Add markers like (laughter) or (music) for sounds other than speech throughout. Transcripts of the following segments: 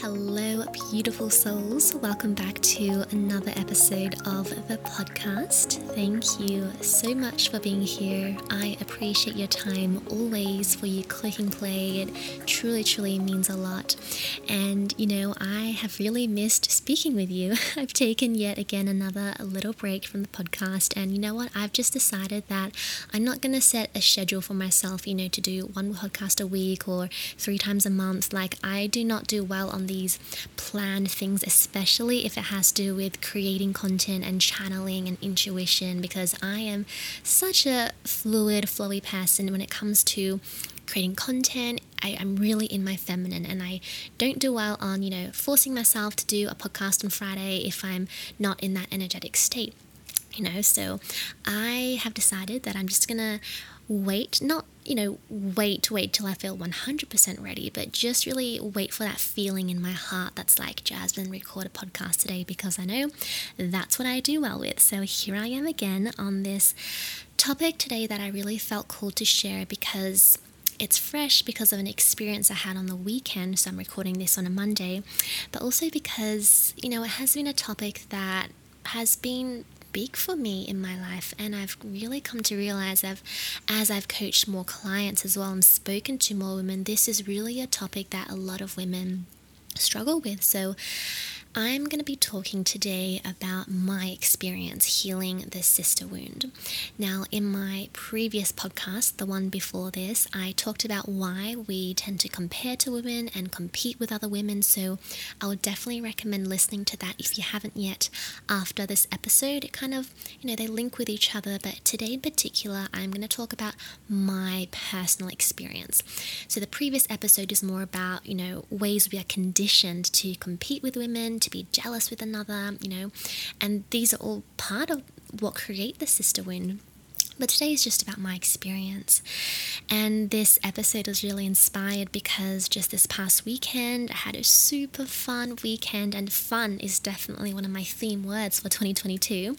Hello, beautiful souls. Welcome back to another episode of the podcast. Thank you so much for being here. I appreciate your time always for you clicking play. It truly, truly means a lot. And you know, I have really missed speaking with you. (laughs) I've taken yet again another little break from the podcast. And you know what? I've just decided that I'm not going to set a schedule for myself, you know, to do one podcast a week or three times a month. Like, I do not do well on these planned things, especially if it has to do with creating content and channeling and intuition, because I am such a fluid, flowy person when it comes to creating content. I, am really in my feminine and I don't do well on, you know, forcing myself to do a podcast on Friday if I'm not in that energetic state. You know, so I have decided that I'm just gonna wait, not, you know, wait, wait till I feel 100% ready, but just really wait for that feeling in my heart that's like, Jasmine, record a podcast today because I know that's what I do well with. So here I am again on this topic today that I really felt called to share because it's fresh because of an experience I had on the weekend. So I'm recording this on a Monday, but also because, you know, it has been a topic that has been big for me in my life and I've really come to realize I've as I've coached more clients as well and spoken to more women this is really a topic that a lot of women struggle with. So I'm going to be talking today about my experience healing the sister wound. Now, in my previous podcast, the one before this, I talked about why we tend to compare to women and compete with other women. So, I would definitely recommend listening to that if you haven't yet after this episode. It kind of, you know, they link with each other, but today in particular, I'm going to talk about my personal experience. So, the previous episode is more about, you know, ways we are conditioned to compete with women to be jealous with another, you know, and these are all part of what create the sister wound. But today is just about my experience. And this episode was really inspired because just this past weekend, I had a super fun weekend, and fun is definitely one of my theme words for 2022.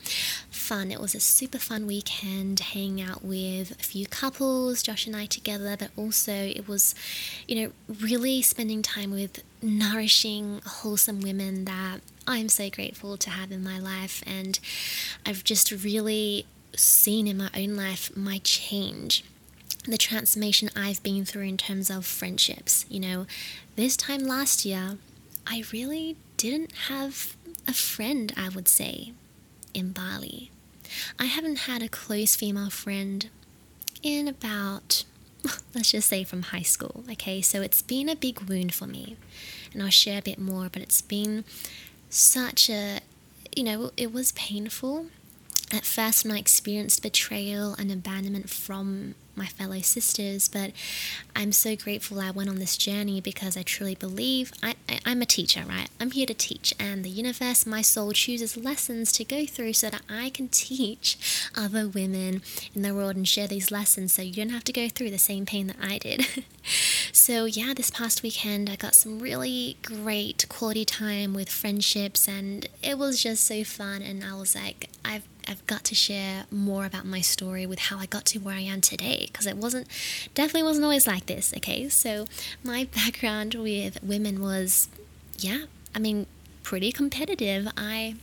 Fun. It was a super fun weekend, hanging out with a few couples, Josh and I together, but also it was, you know, really spending time with nourishing, wholesome women that I'm so grateful to have in my life. And I've just really seen in my own life my change, the transformation I've been through in terms of friendships. You know, this time last year, I really didn't have a friend, I would say, in Bali. I haven't had a close female friend in about, (laughs) let's just say from high school, okay? So it's been a big wound for me. And I'll share a bit more, but it's been such a, you know, it was painful at first when I experienced betrayal and abandonment from my fellow sisters, but I'm so grateful I went on this journey because I truly believe I, I, am a teacher, right? I'm here to teach, and the universe, my soul, chooses lessons to go through so that I can teach other women in the world and share these lessons so you don't have to go through the same pain that I did. (laughs) so, yeah, this past weekend I got some really great quality time with friendships, and it was just so fun. And I was like, I've I've got to share more about my story with how I got to where I am today because it wasn't definitely wasn't always like this. Okay, so my (laughs) background with women was, yeah, I mean, pretty competitive. I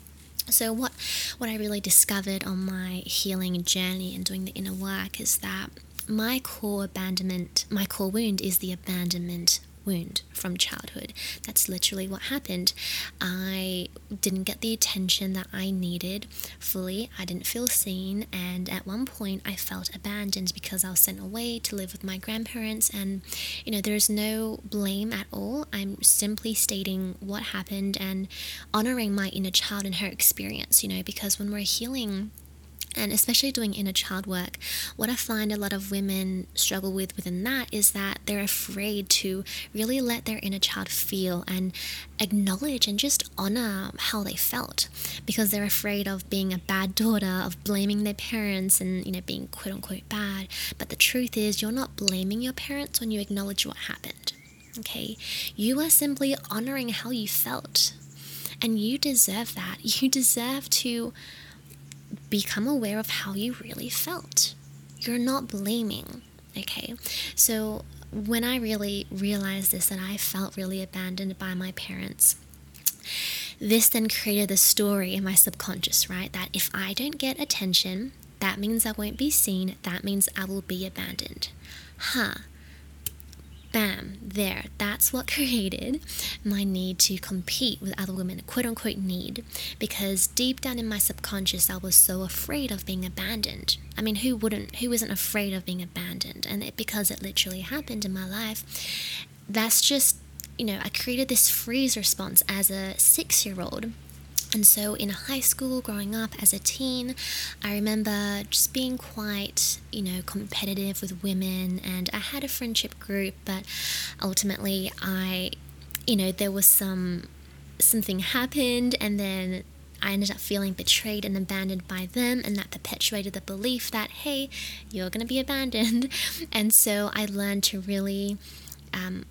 so what what I really discovered on my healing journey and doing the inner work is that my core abandonment, my core wound is the abandonment wound from childhood. That's literally what happened. I didn't get the attention that I needed fully. I didn't feel seen, and at one point I felt abandoned because I was sent away to live with my grandparents. And you know, there's no blame at all. I'm simply stating what happened and honoring my inner child and her experience, you know, because when we're healing, and especially doing inner child work, what I find a lot of women struggle with within that is that they're afraid to really let their inner child feel and acknowledge and just honor how they felt because they're afraid of being a bad daughter, of blaming their parents and, you know, being quote unquote bad. But the truth is, you're not blaming your parents when you acknowledge what happened. Okay? You are simply honoring how you felt. And you deserve that. You deserve to become aware of how you really felt. You're not blaming. Okay, so when I really realized this, that I felt really abandoned by my parents, this then created the story in my subconscious, right? That if I don't get attention, that means I won't be seen, that means I will be abandoned. Huh. Bam, there. That's what (laughs) created my need to compete with other women, quote unquote need, because deep down in my subconscious, I was so afraid of being abandoned. I mean, who wouldn't, who isn't afraid of being abandoned? And it, because it literally happened in my life, that's just you know, I created this freeze response as a six year old. And so in high school, growing up as a teen, I remember just being quite, you know, competitive with women. And I had a friendship group, but ultimately, I, you know, there was some, something happened, and then I ended up feeling betrayed and abandoned by them, and that perpetuated the belief that, hey, you're going to be abandoned. (laughs) And so I learned to really, um,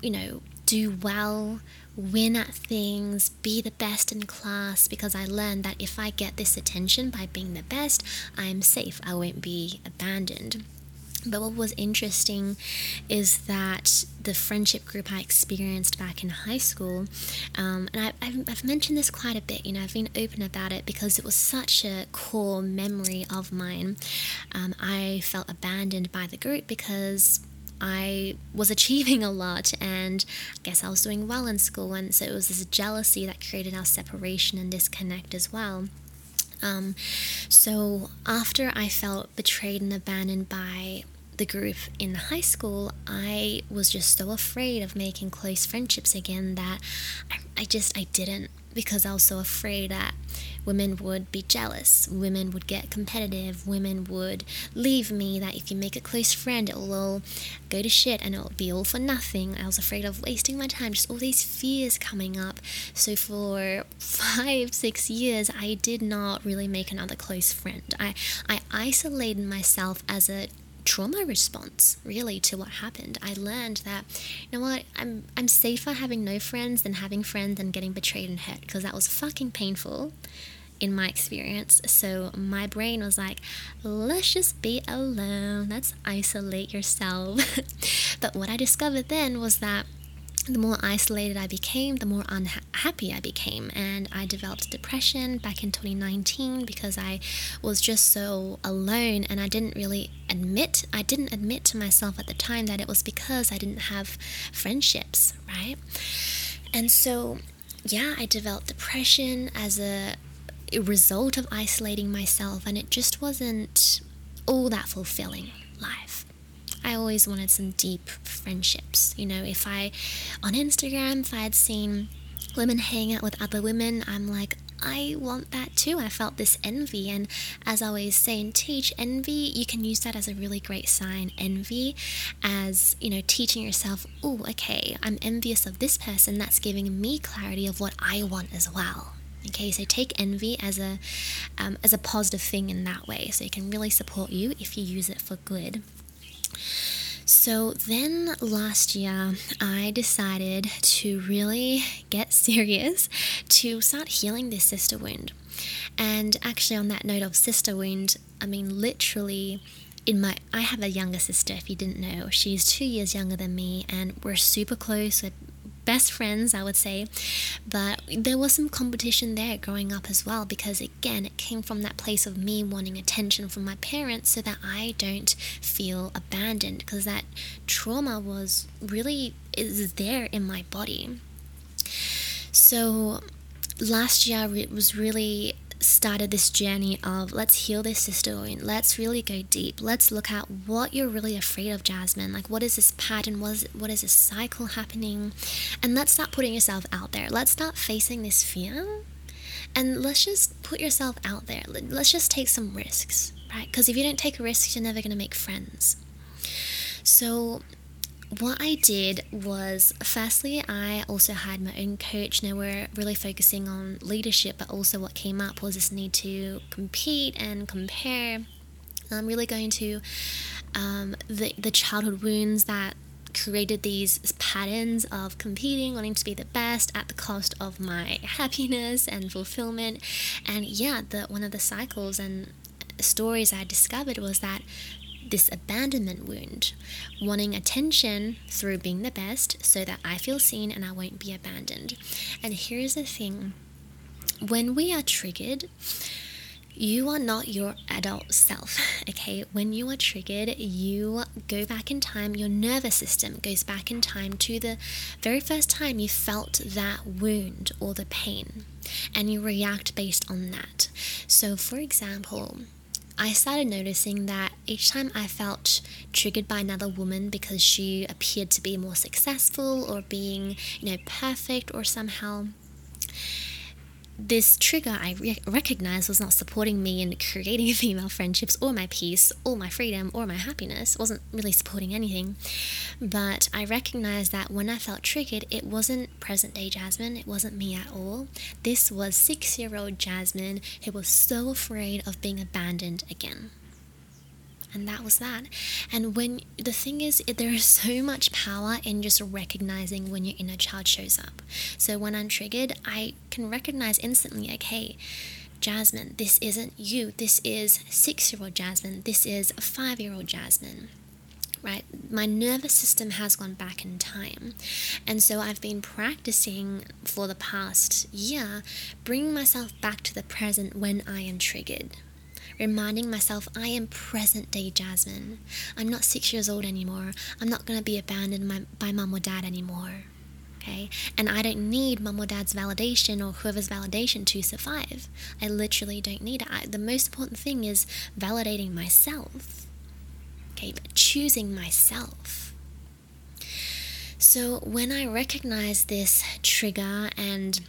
you know, do well, win at things, be the best in class because I learned that if I get this attention by being the best, I'm safe. I won't be abandoned. But what was interesting is that the friendship group I experienced back in high school, um, and I, have I've mentioned this quite a bit, you know, I've been open about it because it was such a core memory of mine. Um, I felt abandoned by the group because I was achieving a lot and I guess I was doing well in school. And so it was this jealousy that created our separation and disconnect as well. Um, so after I felt betrayed and abandoned by the group in high school, I was just so afraid of making close friendships again that I, I just I didn't because I was so afraid that women would be jealous, women would get competitive, women would leave me, that if you make a close friend, it will all go to shit and it'll be all for nothing. I was afraid of wasting my time, just all these fears coming up. So for five, six years, I did not really make another close friend. I, I isolated myself as a trauma response really to what happened. I learned that you know what I'm I'm safer having no friends than having friends and getting betrayed and hurt because that was fucking painful in my experience. So my brain was like, let's just be alone. Let's isolate yourself. (laughs) but what I discovered then was that the more isolated I became, the more unhappy I became. And I developed depression back in 2019 because I was just so alone and I didn't really admit, I didn't admit to myself at the time that it was because I didn't have friendships, right? And so, yeah, I developed depression as a, result of isolating myself, and it just wasn't all that fulfilling life. I always wanted some deep friendships. You know, if I, on Instagram, if I had seen women hang out with other women, I'm like, I want that too. I felt this envy. And as I always say and teach, envy, you can use that as a really great sign. Envy as, you know, teaching yourself, oh, okay, I'm envious of this person. That's giving me clarity of what I want as well. Okay, so take envy as a um, as a positive thing in that way. So it can really support you if you use it for good. So then last year, I decided to really get (laughs) serious to start healing this sister wound. And actually, on that note of sister wound, I mean, literally, in my I have a younger sister if you didn't know. She's 2 years younger than me and we're super close. We're best friends, I would say. But there was some competition there growing up as well because, again, it came from that place of me wanting attention from my parents so that I don't feel abandoned because that trauma was really is there in my body. So last year it was really started this journey of let's heal this wound. Let's really go deep. Let's look at what you're really afraid of, Jasmine. Like, what is this pattern? What is, what is this cycle happening? And let's start putting yourself out there. Let's start facing this fear. And let's just put yourself out there. Let's just take some risks, right? Because if you don't take risks, you're never going to make friends. So, what I did was firstly, I also had my own coach. Now we're really focusing on leadership, but also what came up was this need to compete and compare. I'm really going to um, the, the childhood wounds that created these patterns of competing, wanting to be the best at the cost of my happiness and fulfillment. And yeah, the one of the cycles and stories I discovered was that this abandonment wound, wanting attention through being the best so that I feel seen and I won't be abandoned. And here's the thing when we are triggered, you are not your adult self, (laughs) okay? When you are triggered, you go back in time, your nervous system goes back in time to the very first time you felt that wound or the pain, and you react based on that. So, for example, I started noticing that each time I felt triggered by another woman because she appeared to be more successful or being, you know, perfect or somehow this trigger I re- recognized was not supporting me in creating (laughs) female friendships or my peace or my freedom or my happiness. It wasn't really supporting anything. But I recognized that when I felt triggered, it wasn't present day Jasmine, it wasn't me at all. This was six year old Jasmine who was so afraid of being abandoned again and that was that. And when the thing is, there is so much power in just recognizing when your inner child shows up. So when I'm triggered, I can recognize instantly, like, hey, Jasmine, this isn't you. This is six year old Jasmine. This is five year old Jasmine right? My nervous system has gone back in time. And so I've been practicing for the past year, bringing myself back to the present when I am triggered, reminding myself I am present day Jasmine. I'm not six years old anymore. I'm not going to be abandoned by, by mom or dad anymore. Okay? And I don't need mom or dad's validation or whoever's validation to survive. I literally don't need it. I, the most important thing is validating myself. Okay? But choosing myself. So when I recognize this trigger and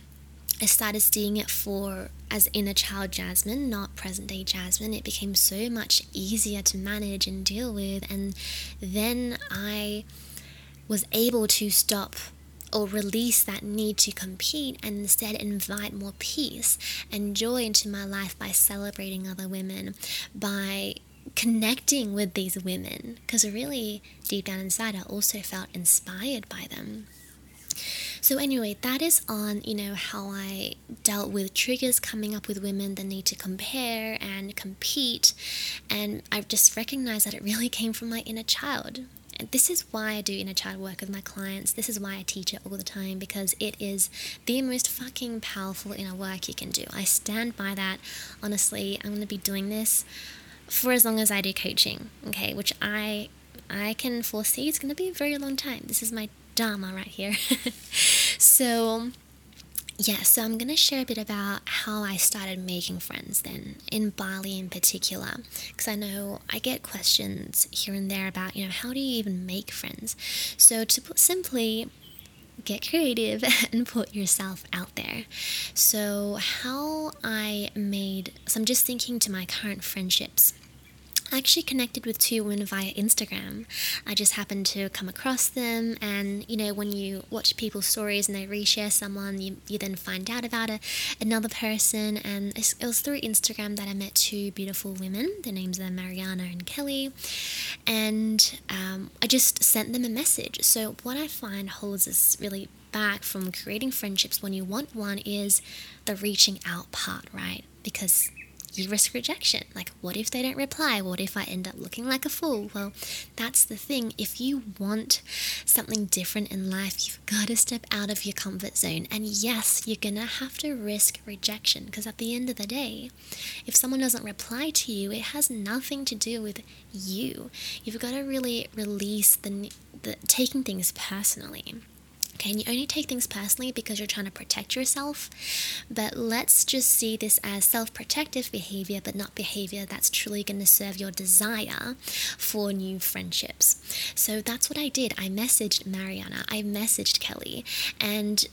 I started seeing it for as inner child Jasmine, not present day Jasmine. It became so much easier to manage and deal with, and then I was able to stop or release that need to compete and instead invite more peace and joy into my life by celebrating other women, by connecting with these women, because really deep down inside, I also felt inspired by them. So, anyway, that is on, you know, how I dealt with triggers coming up with women that need to compare and compete. And I've just recognized that it really (laughs) came from my inner child. And this is why I do inner child work with my clients. This is why I teach it all the time because it is the most fucking powerful inner work you can do. I stand by that. Honestly, I'm going to be doing this for as long as I do coaching, okay? Which I I can foresee it's going to be a very long time. This is my Dharma right here. (laughs) so, yeah, so I'm to share a bit about how I started making friends then, in Bali in particular, because I know I get questions here and there about, you know, how do you even make friends? So, to put simply, get creative (laughs) and put yourself out there. So, how I made, so I'm just thinking to my current friendships actually connected with two women via Instagram. I just happened to come across them, and you know, when you watch people's stories and they reshare someone, you, you then find out about a, another person. And it was through Instagram that I met two beautiful women. Their names are Mariana and Kelly, and um, I just sent them a message. So, what I find holds us really back from creating friendships when you want one is the reaching out part, right? Because you risk rejection. Like, what if they don't reply? What if I end up looking like a fool? Well, that's the thing. If you want something different in life, you've got to step out of your comfort zone. And yes, you're going to have to risk rejection because at the end of the day, if someone doesn't reply to you, it has nothing to do with you. You've got to really release the, the taking things personally. Okay, and you only take things personally because you're trying to protect yourself. But let's just see this as self protective behavior, but not behavior that's truly going to serve your desire for new friendships. So that's what I did. I messaged Mariana, I messaged Kelly, and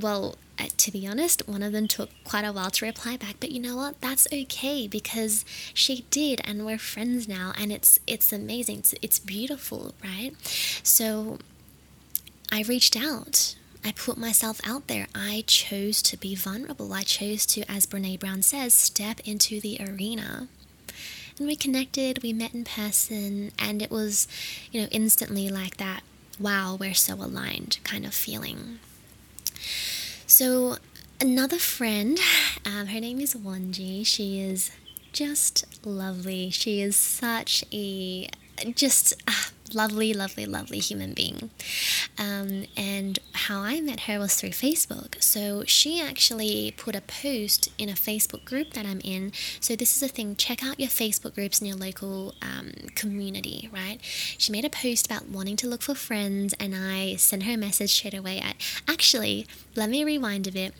well, uh, to be honest, one of them took quite a while to reply back, but you know what? That's okay because she did, and we're friends now, and it's it's amazing. It's, it's beautiful, right? So I reached out. I put myself out there. I chose to be vulnerable. I chose to, as Brene Brown says, step into the arena. And we connected, we met in person, and it was, you know, instantly like that wow, we're so aligned kind of feeling. So, another friend, (laughs) um, her name is Wanji, she is just lovely. She is such a just ah, lovely, lovely, lovely human being. Um, and how I met her was through Facebook. So she actually put a post in a Facebook group that I'm in. So this is a thing check out your Facebook groups in your local um, community, right? She made a post about wanting to look for friends, and I sent her a message straight away. I, actually, let me rewind a bit.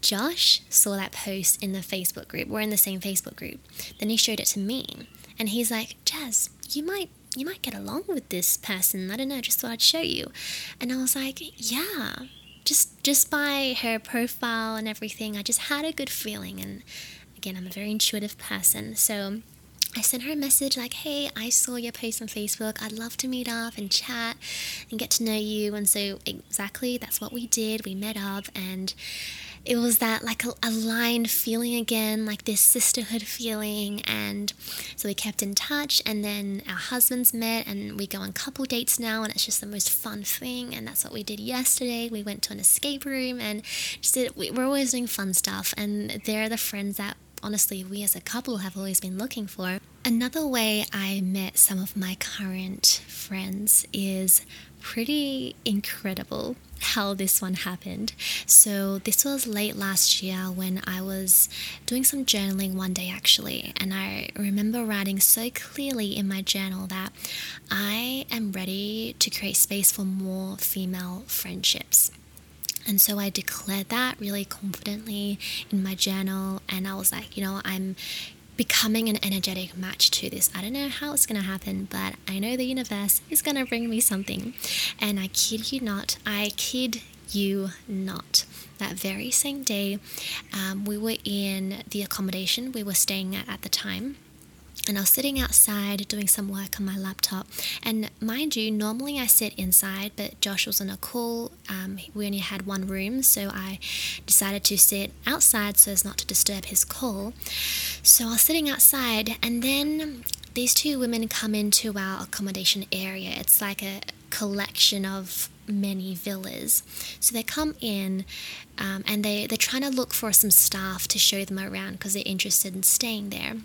Josh saw that post in the Facebook group. We're in the same Facebook group. Then he showed it to me. And he's like, Jazz, you might you might get along with this person. I don't know, just thought I'd show you. And I was like, yeah. Just just by her profile and everything, I just had a good feeling and again, I'm a very intuitive person. So I sent her a message like, hey, I saw your post on Facebook. I'd love to meet up and chat and get to know you. And so, exactly, that's what we did. We met up and it was that like a, aligned feeling again, like this sisterhood feeling. And so we kept in touch, and then our husbands met, and we go on couple dates now, and it's just the most fun thing. And that's what we did yesterday. We went to an escape room, and just did, we're always doing fun stuff. And they're the friends that honestly we as a couple have always been looking for. Another way I met some of my current friends is pretty incredible how this one happened. So, this was late last year when I was doing some journaling one day, actually, and I remember writing so clearly in my journal that I am ready to create space for more female friendships. And so I declared that really confidently in my journal, and I was like, you know, I'm becoming an energetic match to this. I don't know how it's going to happen, but I know the universe is going to bring me something. And I kid you not, I kid you not. That very same day, um, we were in the accommodation we were staying at at the time and I was sitting outside doing some work on my laptop. And mind you, normally I sit inside, but Josh was on a call. Um, we only had one room, so I decided to sit outside so as not to disturb his call. So I was sitting outside, and then these two women come into our accommodation area. It's like a collection of many villas. So they come in um, and they, they're trying to look for some staff to show them around because they're interested in staying there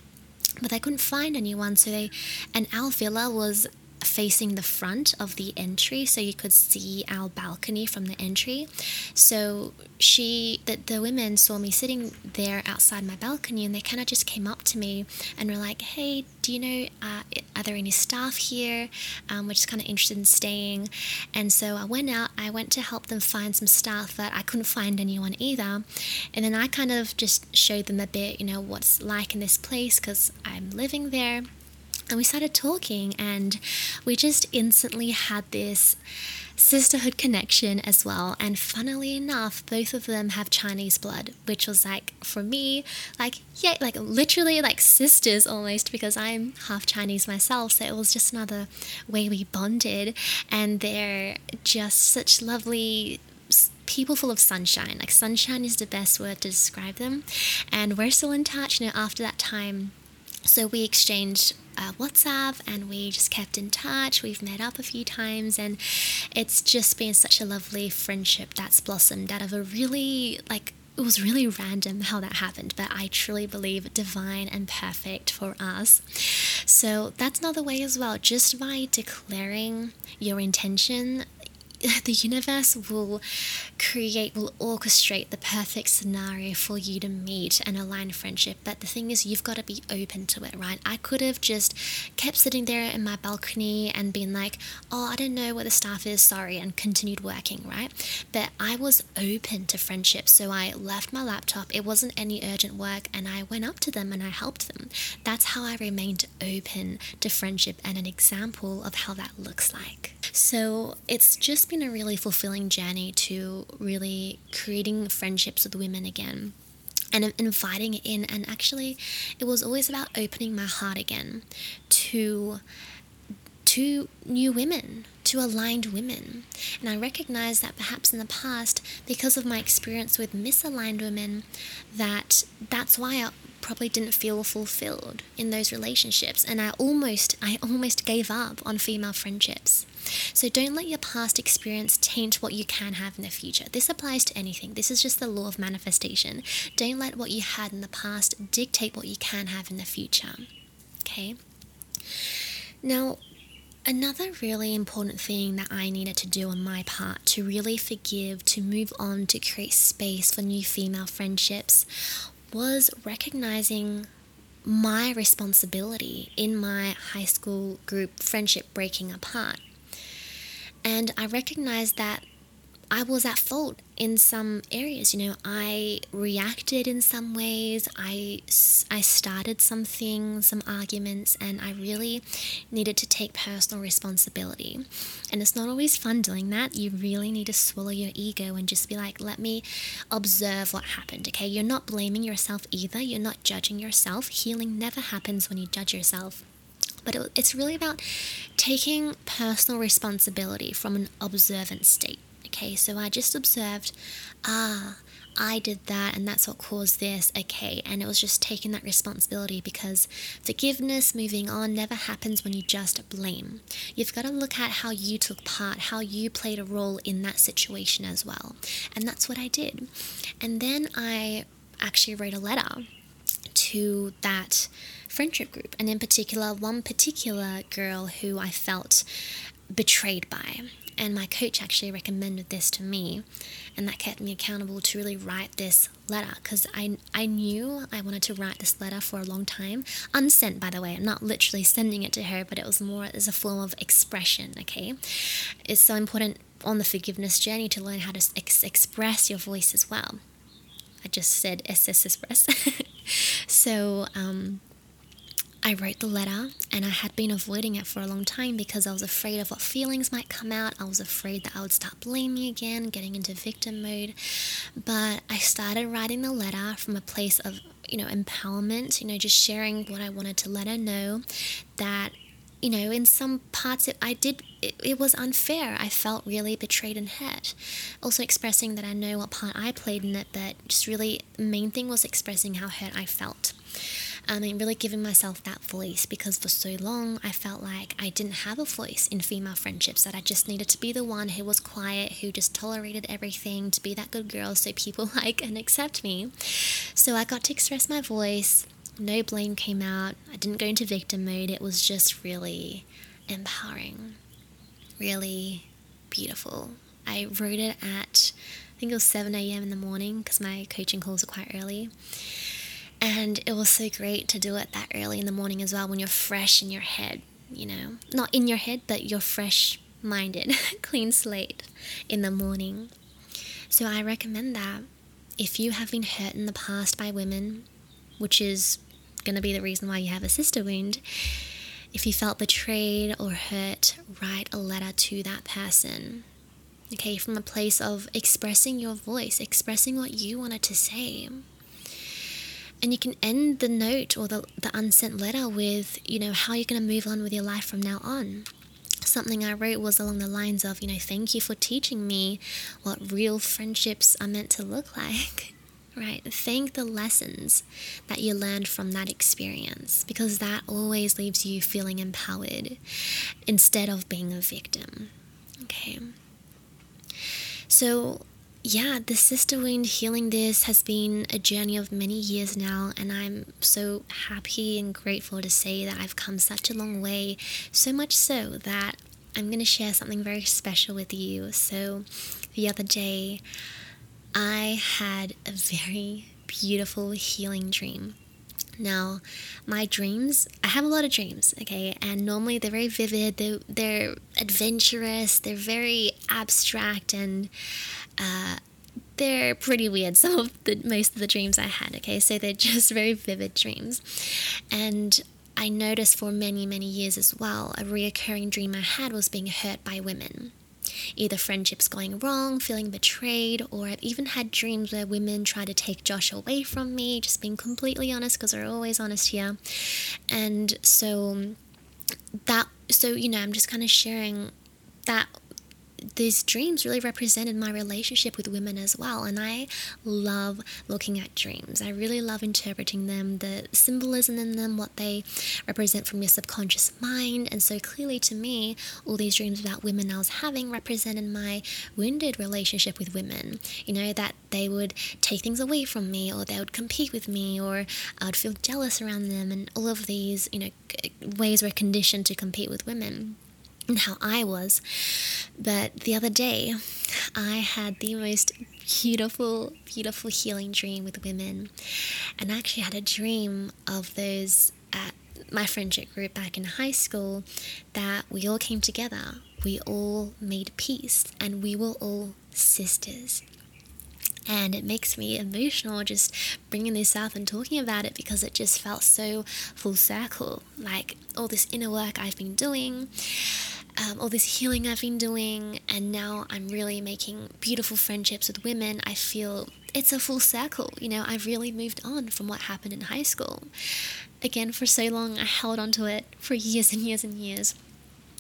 but they couldn't find anyone so they and villa was facing the front of the entry so you could see our balcony from the entry. So she the, the women saw me sitting there outside my balcony and they kind of just came up to me and were like hey do you know uh, are there any staff here? Um, we're just kind of interested in staying. And so i went out i went to help them find some staff but i couldn't find anyone either. And then i kind of just showed them a bit you know what's like in this place because i'm living there and we started talking, and we just instantly had this sisterhood connection as well. And funnily enough, both of them have Chinese blood, which was like, for me, like, yeah, like literally like sisters almost because I'm half Chinese myself. So it was just another way we bonded. And they're just such lovely people full of sunshine. Like, sunshine is the best word to describe them. And we're still in touch, you know, after that time. So we exchanged uh, WhatsApp and we just kept in touch. We've met up a few times and it's just been such a lovely friendship that's blossomed out of a really like it was really random how that happened, but I truly believe divine and perfect for us. So that's another way as well, just by declaring your intention (laughs) the universe will create, will orchestrate the perfect scenario for you to meet and align friendship. But the thing is, you've got to be open to it, right? I could have just kept sitting there in my balcony and been like, oh, I don't know where the staff is, sorry, and continued working, right? But I was open to friendship. So I left my laptop. It wasn't any urgent work, and I went up to them and I helped them. That's how I remained open to friendship and an example of how that looks like. So it's just been a really fulfilling journey to really creating friendships with women again and inviting in. And actually, it was always about opening my heart again to to new women, to aligned women. And I recognize that perhaps in the past, because of my experience with misaligned women, that that's why I probably didn't feel fulfilled in those relationships. And I almost I almost gave up on female friendships. So don't let your past experience taint what you can have in the future. This applies to anything. This is just the law of manifestation. Don't let what you had in the past dictate what you can have in the future. Okay. Now, Another really important thing that I needed to do on my part to really forgive, to move on, to create space for new female friendships was recognizing my responsibility in my high school group friendship breaking apart. And I recognized that I was at fault in some areas. You know, I reacted in some ways. I, I started some things, some arguments, and I really needed to take personal responsibility. And it's not always fun doing that. You really need to swallow your ego and just be like, let me observe what happened, okay? You're not blaming yourself either. You're not judging yourself. Healing never happens when you judge yourself but it, it's really about taking personal responsibility from an observant state okay, so I just observed, ah, I did that and that's what caused this, okay, and it was just taking that responsibility because forgiveness, moving on, never happens when you just blame. You've got to look at how you took part, how you played a role in that situation as well, and that's what I did. And then I actually wrote a letter to that friendship group, and in particular, one particular girl who I felt betrayed by. And my coach actually recommended this to me, and that kept me accountable to really write this letter because I, I knew I wanted to write this letter for a long time. Unsent, by the way, I'm not literally sending it to her, but it was more as a form of expression, okay? It's so important on the forgiveness journey to learn how to ex- express your voice as well. I just said SS Express. (laughs) so, um, I wrote the letter and I had been avoiding it for a long time because I was afraid of what feelings might come out. I was afraid that I would start blaming again, getting into victim mode. But I started writing the letter from a place of, you know, empowerment, you know, just sharing what I wanted to let her know that you know, in some parts it, I did, it, it, was unfair. I felt really betrayed and hurt. Also expressing that I know what part I played in it, but just really, the main thing was expressing how hurt I felt um, and really giving myself that voice because for so long I felt like I didn't have a voice in female friendships, that I just needed to be the one who was quiet, who just tolerated everything, to be that good girl so people (laughs) like and accept me. So I got to express my voice. No blame came out. I didn't go into victim mode. It was just really empowering, really beautiful. I wrote it at, I think it was 7 a.m. in the morning because my coaching calls are quite early. And it was so great to do it that early in the morning as well when you're fresh in your head, you know, not in your head, but you're fresh minded, (laughs) clean slate in the morning. So I recommend that if you have been hurt in the past by women, which is going to be the reason why you have a sister wound, if you felt betrayed or hurt, write a letter to that person. Okay, from a place of expressing your voice, expressing what you wanted to say. And you can end the note or the, the unsent letter with, you know, how you're going to move on with your life from now on. Something I wrote was along the lines of, you know, thank you for teaching me what real friendships are meant to look like. (laughs) Right? Thank the lessons that you learned from that experience because that always leaves you feeling empowered instead of being a victim. Okay. So, yeah, the sister wound healing this has been a journey of many years now, and I'm so happy and grateful to say that I've come such a long way. So much so that I'm going to share something very special with you. So, the other day, I had a very beautiful healing dream. Now, my dreams, I have a lot of dreams, okay, and normally they're very vivid, they're, they're adventurous, they're very abstract, and uh, they're pretty weird. (laughs) Some of the most of the dreams I had. Okay, so they're just very vivid dreams, and I noticed for many many years as well. A reoccurring dream I had was being hurt by women. Either friendships going wrong, feeling betrayed, or I've even had dreams where women try to take Josh away from me, just being completely honest because we're always honest here. And so that, so, you know, I'm just kind of sharing that these dreams really represented my relationship with women as well. And I love looking at dreams. I really love interpreting them, the symbolism in them, what they represent from your subconscious mind. And so clearly to me, all these dreams about women I was having represented my wounded relationship with women. You know, that they would take things away from me or they would compete with me or I would feel jealous around them and all of these, you know, ways we're conditioned to compete with women and how I was. But the other day, I had the most beautiful, beautiful healing dream with women. And I actually had a dream of those at my friendship group back in high school that we all came together. We all made peace and we were all sisters. And it makes me emotional just bringing this up and talking about it because it just felt so full circle. Like all this inner work I've been doing, um, all this healing I've been doing, and now I'm really making beautiful friendships with women. I feel it's a full circle. You know, I've really moved on from what happened in high school. Again, for so long, I held onto it for years and years and years.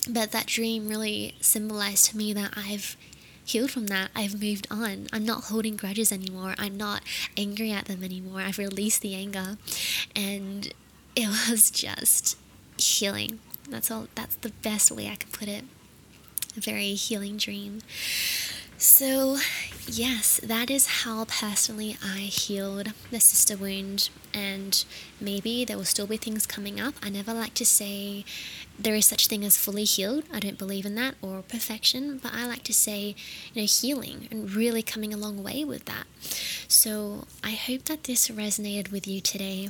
But that dream really symbolized to me that I've healed from that. I've moved on. I'm not holding grudges anymore. I'm not angry at them anymore. I've released the anger. And it (laughs) was just healing. That's all that's the best way I can put it. A very healing dream. So, yes, that is how personally I healed the sister wound, and maybe there will still be things coming up. I never like to say there is such thing as fully healed. I don't believe in that or perfection, but I like to say, you know, healing and really coming a long way with that. So, I hope that this resonated with you today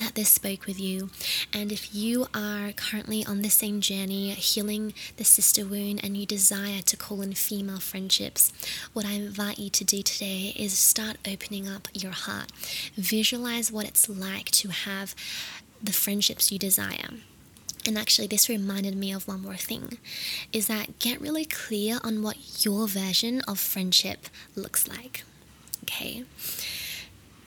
that this spoke with you. And if you are currently on the same journey, healing the sister wound, and you desire to call in female friendships, what I invite you to do today is start opening up your heart. Visualize what it's like to have the friendships you desire. And actually, this reminded me of one more thing is that get really clear on what your version of friendship looks like. Okay.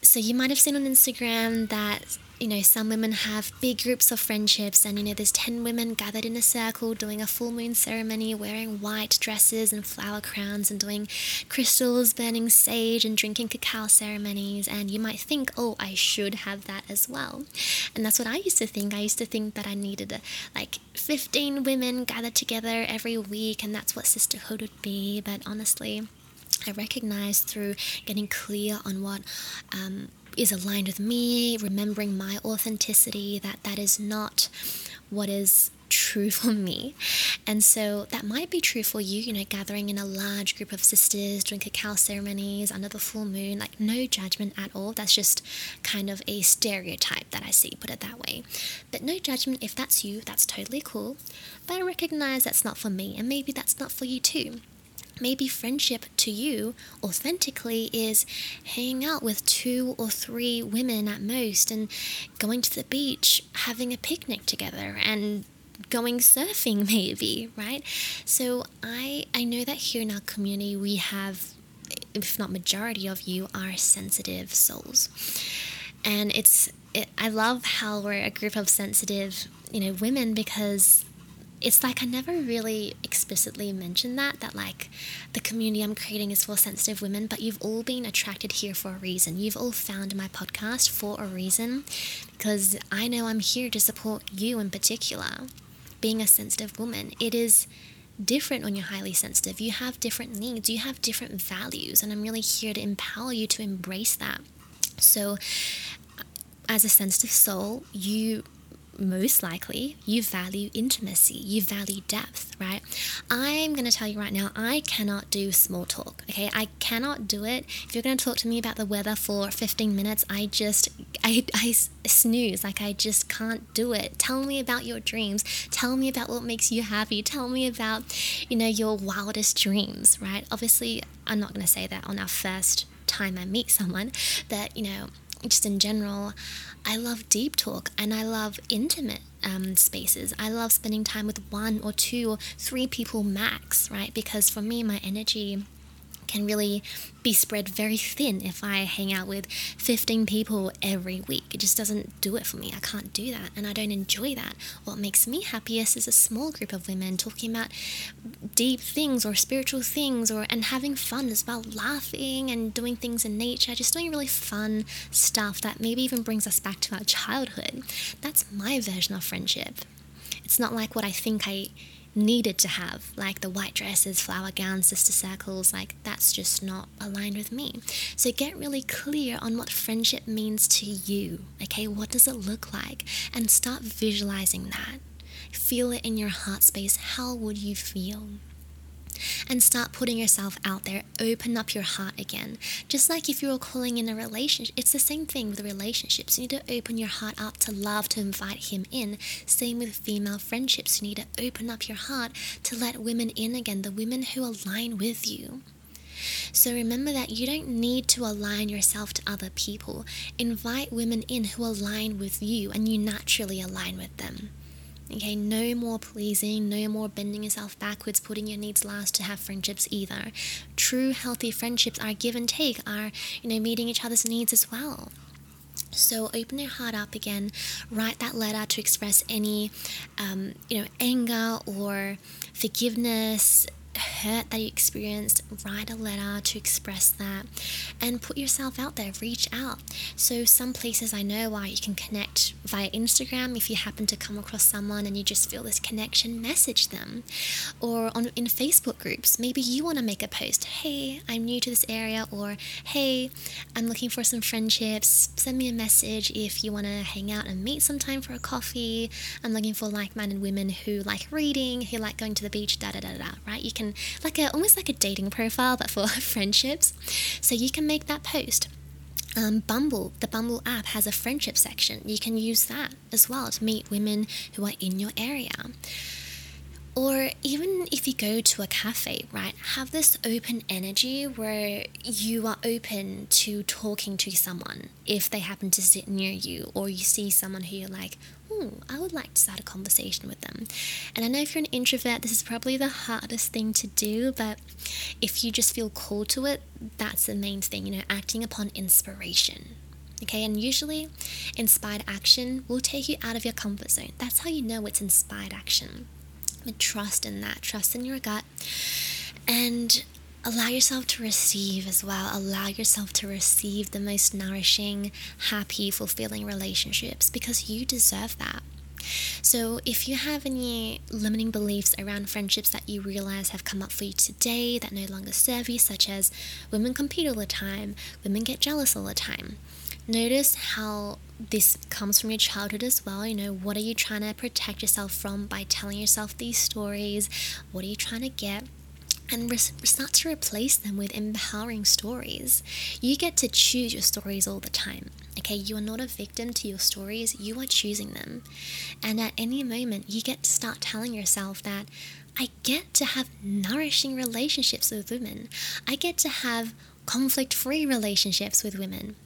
So, you might have seen on Instagram that you know, some women have big groups of friendships, and you know, there's 10 women gathered in a circle doing a full moon ceremony, wearing white dresses and flower crowns, and doing crystals, burning sage, and drinking cacao ceremonies. And you might think, oh, I should have that as well. And that's what I used to think. I used to think that I needed like 15 women gathered together every week, and that's what sisterhood would be. But honestly, I recognized through getting clear on what um, is aligned with me, remembering my authenticity, that that is not what is true (laughs) for me. And so that might be true for you, you know, gathering in a large group of sisters, doing cacao ceremonies under the full moon, like no judgment at all. That's just kind of a stereotype that I see, put it that way. But no judgment if that's you, that's totally cool. But I recognize that's not for me, and maybe that's not for you too. Maybe friendship to you authentically is hanging out with two or three women at most and going to the beach, having a picnic together, and going surfing (laughs) maybe right? So i i know that here in our community we have if not majority of you are sensitive souls. And it's it, i love how we're a group of sensitive you know women because it's like I never really explicitly mentioned that, that like the community I'm creating is for sensitive women, but you've all been attracted here for a reason. You've all found my podcast for a reason because I know I'm here to support you in particular. Being a sensitive woman, it is different when you're highly sensitive. You have different needs, you have different values, and I'm really here to empower you to embrace that. So, as a sensitive soul, you most likely you value intimacy, you value depth, right? I'm going to tell you right now, I cannot do small talk, okay? I cannot do it. If you're going to talk to me about the weather for 15 minutes, I just, I, I snooze, like I just can't do it. Tell me about your dreams. Tell me about what makes you happy. Tell me about, you know, your wildest dreams, right? Obviously, I'm not going to say that on our first time I meet someone, that, you know, just in general, I love deep talk and I love intimate um, spaces. I love spending time with one or two or three people max, right? Because for me, my energy can really be spread very thin if I hang out with 15 people every week. It just doesn't do it for me. I can't do that and I don't enjoy that. What makes me happiest is a small group of women talking about deep things or spiritual things or and having fun as well, laughing and doing things in nature, just doing really fun stuff that maybe even brings us back to our childhood. That's my version of friendship. It's not like what I think I needed to have, like the white dresses, flower gowns, sister circles, like that's just not aligned with me. So get really clear on what friendship means to you, okay? What does it look like? And start visualizing that. Feel it in your heart space. How would you feel? And start putting yourself out there. Open up your heart again. Just like if you're calling in a relationship, it's the same thing with relationships. You need to open your heart up to love, to invite him in. Same with female friendships. You need to open up your heart to let women in again, the women who align with you. So remember that you don't need to align yourself to other people. Invite women in who align with you and you naturally align with them. Okay, no more pleasing, no more bending yourself backwards, putting your needs last to have friendships either. True healthy friendships are give and take, are, you know, meeting each other's needs as well. So open your heart up again. Write that letter to express any, um, you know, anger or forgiveness, hurt that you experienced, write a letter to express that and put yourself out there, reach out. So, some places I know are you can connect via Instagram if you happen to come across someone and you just feel this connection, message them. Or on in Facebook groups, maybe you want to make a post, hey, I'm new to this area, or hey, I'm looking for some friendships. Send me a message if you want to hang out and meet sometime for a coffee. I'm looking for like minded women who like reading, who like going to the beach, da da da da, right? You can can like a almost like a dating profile but for (laughs) friendships. So you can make that post. Um, Bumble, the Bumble app has a friendship section. You can use that as well to meet women who are in your area. Or even if you go to a cafe, right, have this open energy where you are open to talking to someone if they happen to sit near you, or you see someone who you're like, hmm, I would like to start a conversation with them. And I know if you're an introvert, this is probably the hardest thing to do, but if you just feel called to it, that's the main thing, you know, acting upon inspiration. Okay, and usually inspired action will take you out of your comfort zone. That's how you know it's inspired action. But trust in that, trust in your gut, and allow yourself to receive as well. Allow yourself to receive the most nourishing, happy, fulfilling relationships because you deserve that. So, if you have any limiting beliefs around friendships that you realize have come up for you today that no longer serve you, such as women compete all the time, women get jealous all the time, notice how this comes from your childhood as well. You know, what are you trying to protect yourself from by telling yourself these stories? What are you trying to get? And re- start to replace them with empowering stories. You get to choose your stories all the time. Okay, you are not a victim to your stories, you are choosing them. And at any moment, you get to start telling yourself that I get to have nourishing relationships with women, I get to have conflict free relationships with women.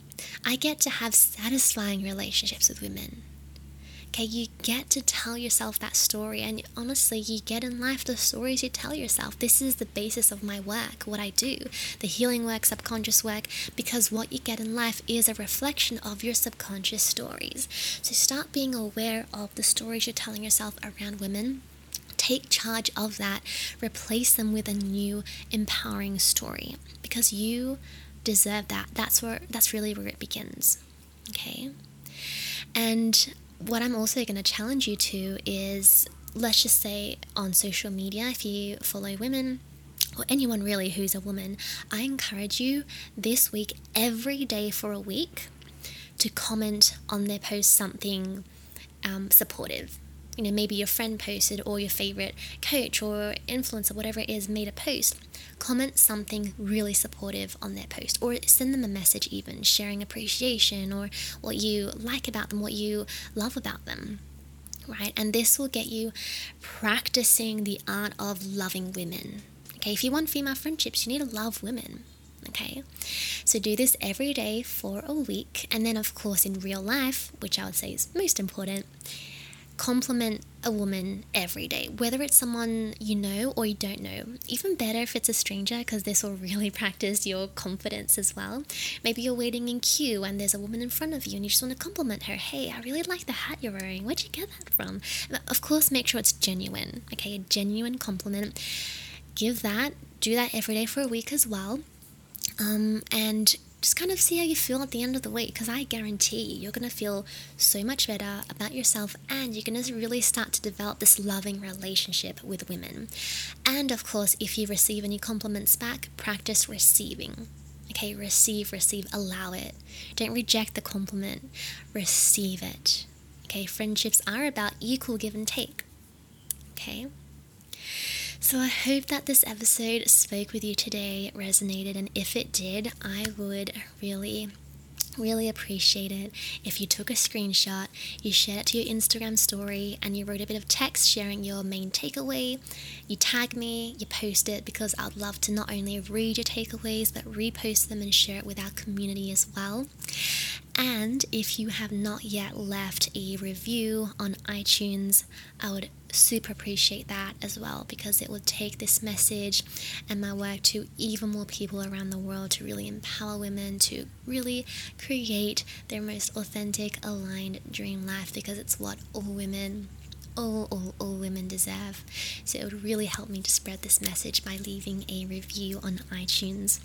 I get to have satisfying relationships with women. Okay, you get to tell yourself that story, and honestly, you get in life the stories you tell yourself. This is the basis of my work, what I do, the healing work, subconscious work, because what you get in life is a reflection of your subconscious stories. So start being aware of the stories you're telling yourself around women take charge of that, replace them with a new empowering story because you deserve that. That's where that's really where it begins. Okay? And what I'm also going to challenge you to is let's just say on social media if you follow women or anyone really who's a woman, I encourage you this week every day for a week to comment on their post something um, supportive you know, maybe your friend posted or your favorite coach or influencer, whatever it is, made a post, comment something really supportive on their post or send them a message, even sharing appreciation or what you like about them, what you love about them. Right, and this will get you practicing the art of loving women. Okay, if you want female friendships, you need to love women. Okay, so do this every day for a week, and then, of course, in real life, which I would say is most important, compliment a woman every day, whether it's someone you know or you don't know. Even better if it's a stranger, because this will (laughs) really practice your confidence as well. Maybe you're waiting in queue and there's a woman in front of you and you just want to compliment her. Hey, I really like the hat you're wearing. Where'd you get that from? Of course, make sure it's genuine, okay? A genuine compliment. Give that, do that every day for a week as well. Um, and just kind of see how you feel at the end of the week because I guarantee you're going to feel so much better about yourself and you're going to really start to develop this loving relationship with women. And of course, if you receive any compliments back, practice receiving. Okay, receive, receive, allow it. Don't reject the compliment, receive it. Okay, friendships are about equal give and take. Okay. So I hope that this episode spoke with you today, resonated, and if it did, I would really really appreciate it if you took a screenshot, you shared it to your Instagram story, and you wrote a bit of text sharing your main takeaway. You tag me, you post it because I'd love to not only read your takeaways but repost them and share it with our community as well. And if you have not yet left a review on iTunes, I would super appreciate that as well because it would take this message and my work to even more people around the world to really empower women to really create their most authentic, aligned dream life because it's what all women all, all, all women deserve. So it would really help me to spread this message by leaving a review on iTunes.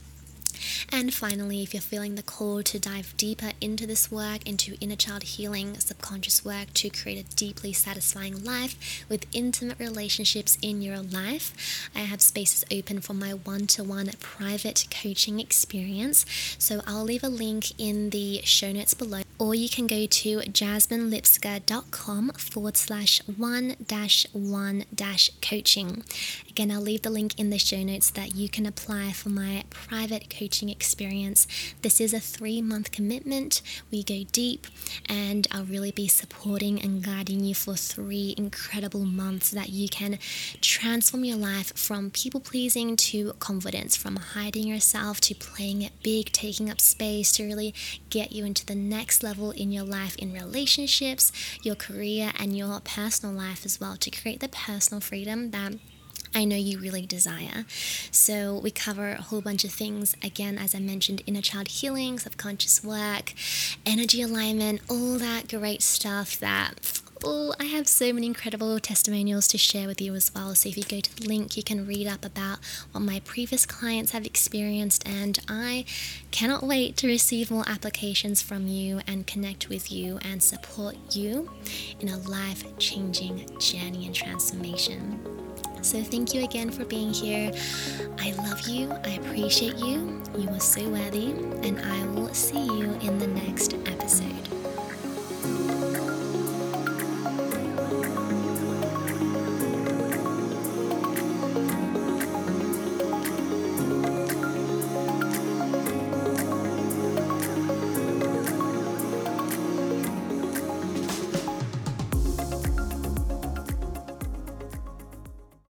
And finally, if you're feeling the call to dive deeper into this work, into inner child healing, subconscious work to create a deeply satisfying life with intimate relationships in your life, I have spaces open for my one to one private coaching experience. So I'll leave a link in the show notes below or you can go to jasminelipska.com forward slash one dash one dash coaching. Again, I'll leave the link in the show notes that you can apply for my private coaching experience. This is a three month commitment. We go deep, and I'll really be supporting and guiding you for three incredible months so that you can transform your life from people pleasing to confidence, from hiding yourself to playing it big, taking up space to really get you into the next level level in your life, in relationships, your career, and your personal life as well to create the personal freedom that I know you really desire. So, we cover a whole bunch of things. Again, as I mentioned, inner child healing, subconscious work, energy alignment, all that great stuff that Oh, I have so many incredible testimonials to share with you as well. So if you go to the link, you can read up about what my previous clients have experienced. And I cannot wait to receive more applications from you and connect with you and support you in a life changing journey and transformation. So thank you again for being here. I love you. I appreciate you. You are so worthy. And I will see you in the next episode.